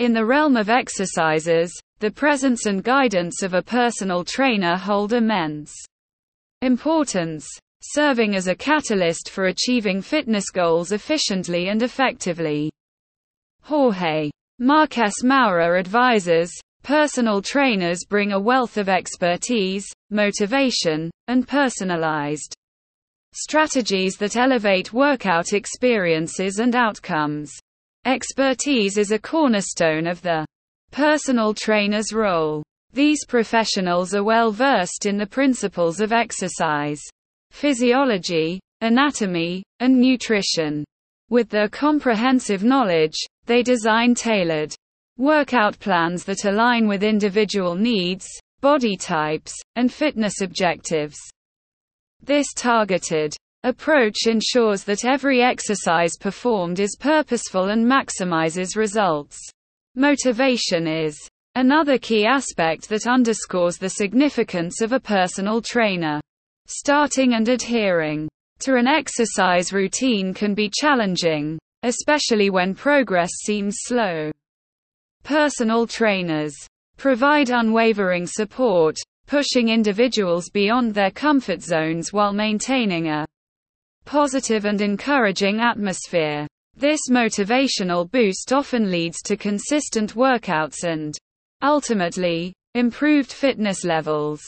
In the realm of exercises, the presence and guidance of a personal trainer hold immense importance, serving as a catalyst for achieving fitness goals efficiently and effectively. Jorge Marques Moura advises, personal trainers bring a wealth of expertise, motivation, and personalized strategies that elevate workout experiences and outcomes. Expertise is a cornerstone of the personal trainer's role. These professionals are well versed in the principles of exercise, physiology, anatomy, and nutrition. With their comprehensive knowledge, they design tailored workout plans that align with individual needs, body types, and fitness objectives. This targeted approach ensures that every exercise performed is purposeful and maximizes results. Motivation is another key aspect that underscores the significance of a personal trainer. Starting and adhering to an exercise routine can be challenging, especially when progress seems slow. Personal trainers provide unwavering support, pushing individuals beyond their comfort zones while maintaining a positive and encouraging atmosphere. This motivational boost often leads to consistent workouts and, ultimately, improved fitness levels.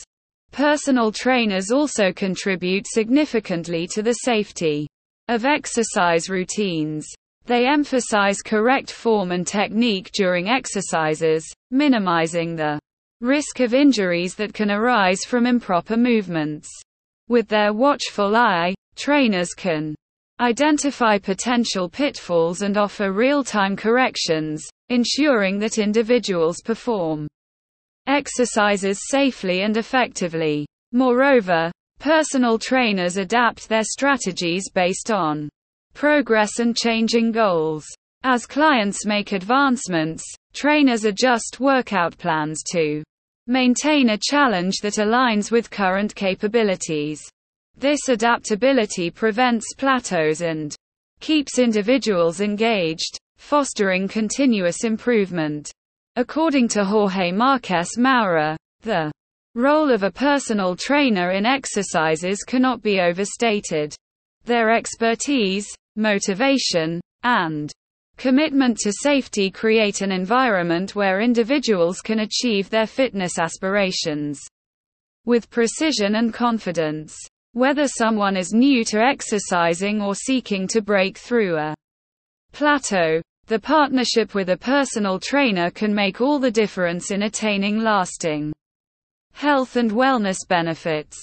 Personal trainers also contribute significantly to the safety of exercise routines. They emphasize correct form and technique during exercises, minimizing the risk of injuries that can arise from improper movements. With their watchful eye, trainers can identify potential pitfalls and offer real-time corrections, ensuring that individuals perform exercises safely and effectively. Moreover, personal trainers adapt their strategies based on progress and changing goals. As clients make advancements, trainers adjust workout plans to maintain a challenge that aligns with current capabilities. This adaptability prevents plateaus and keeps individuals engaged, fostering continuous improvement. According to Jorge Marques Moura, the role of a personal trainer in exercises cannot be overstated. Their expertise, motivation, and commitment to safety create an environment where individuals can achieve their fitness aspirations with precision and confidence. Whether someone is new to exercising or seeking to break through a plateau, the partnership with a personal trainer can make all the difference in attaining lasting health and wellness benefits.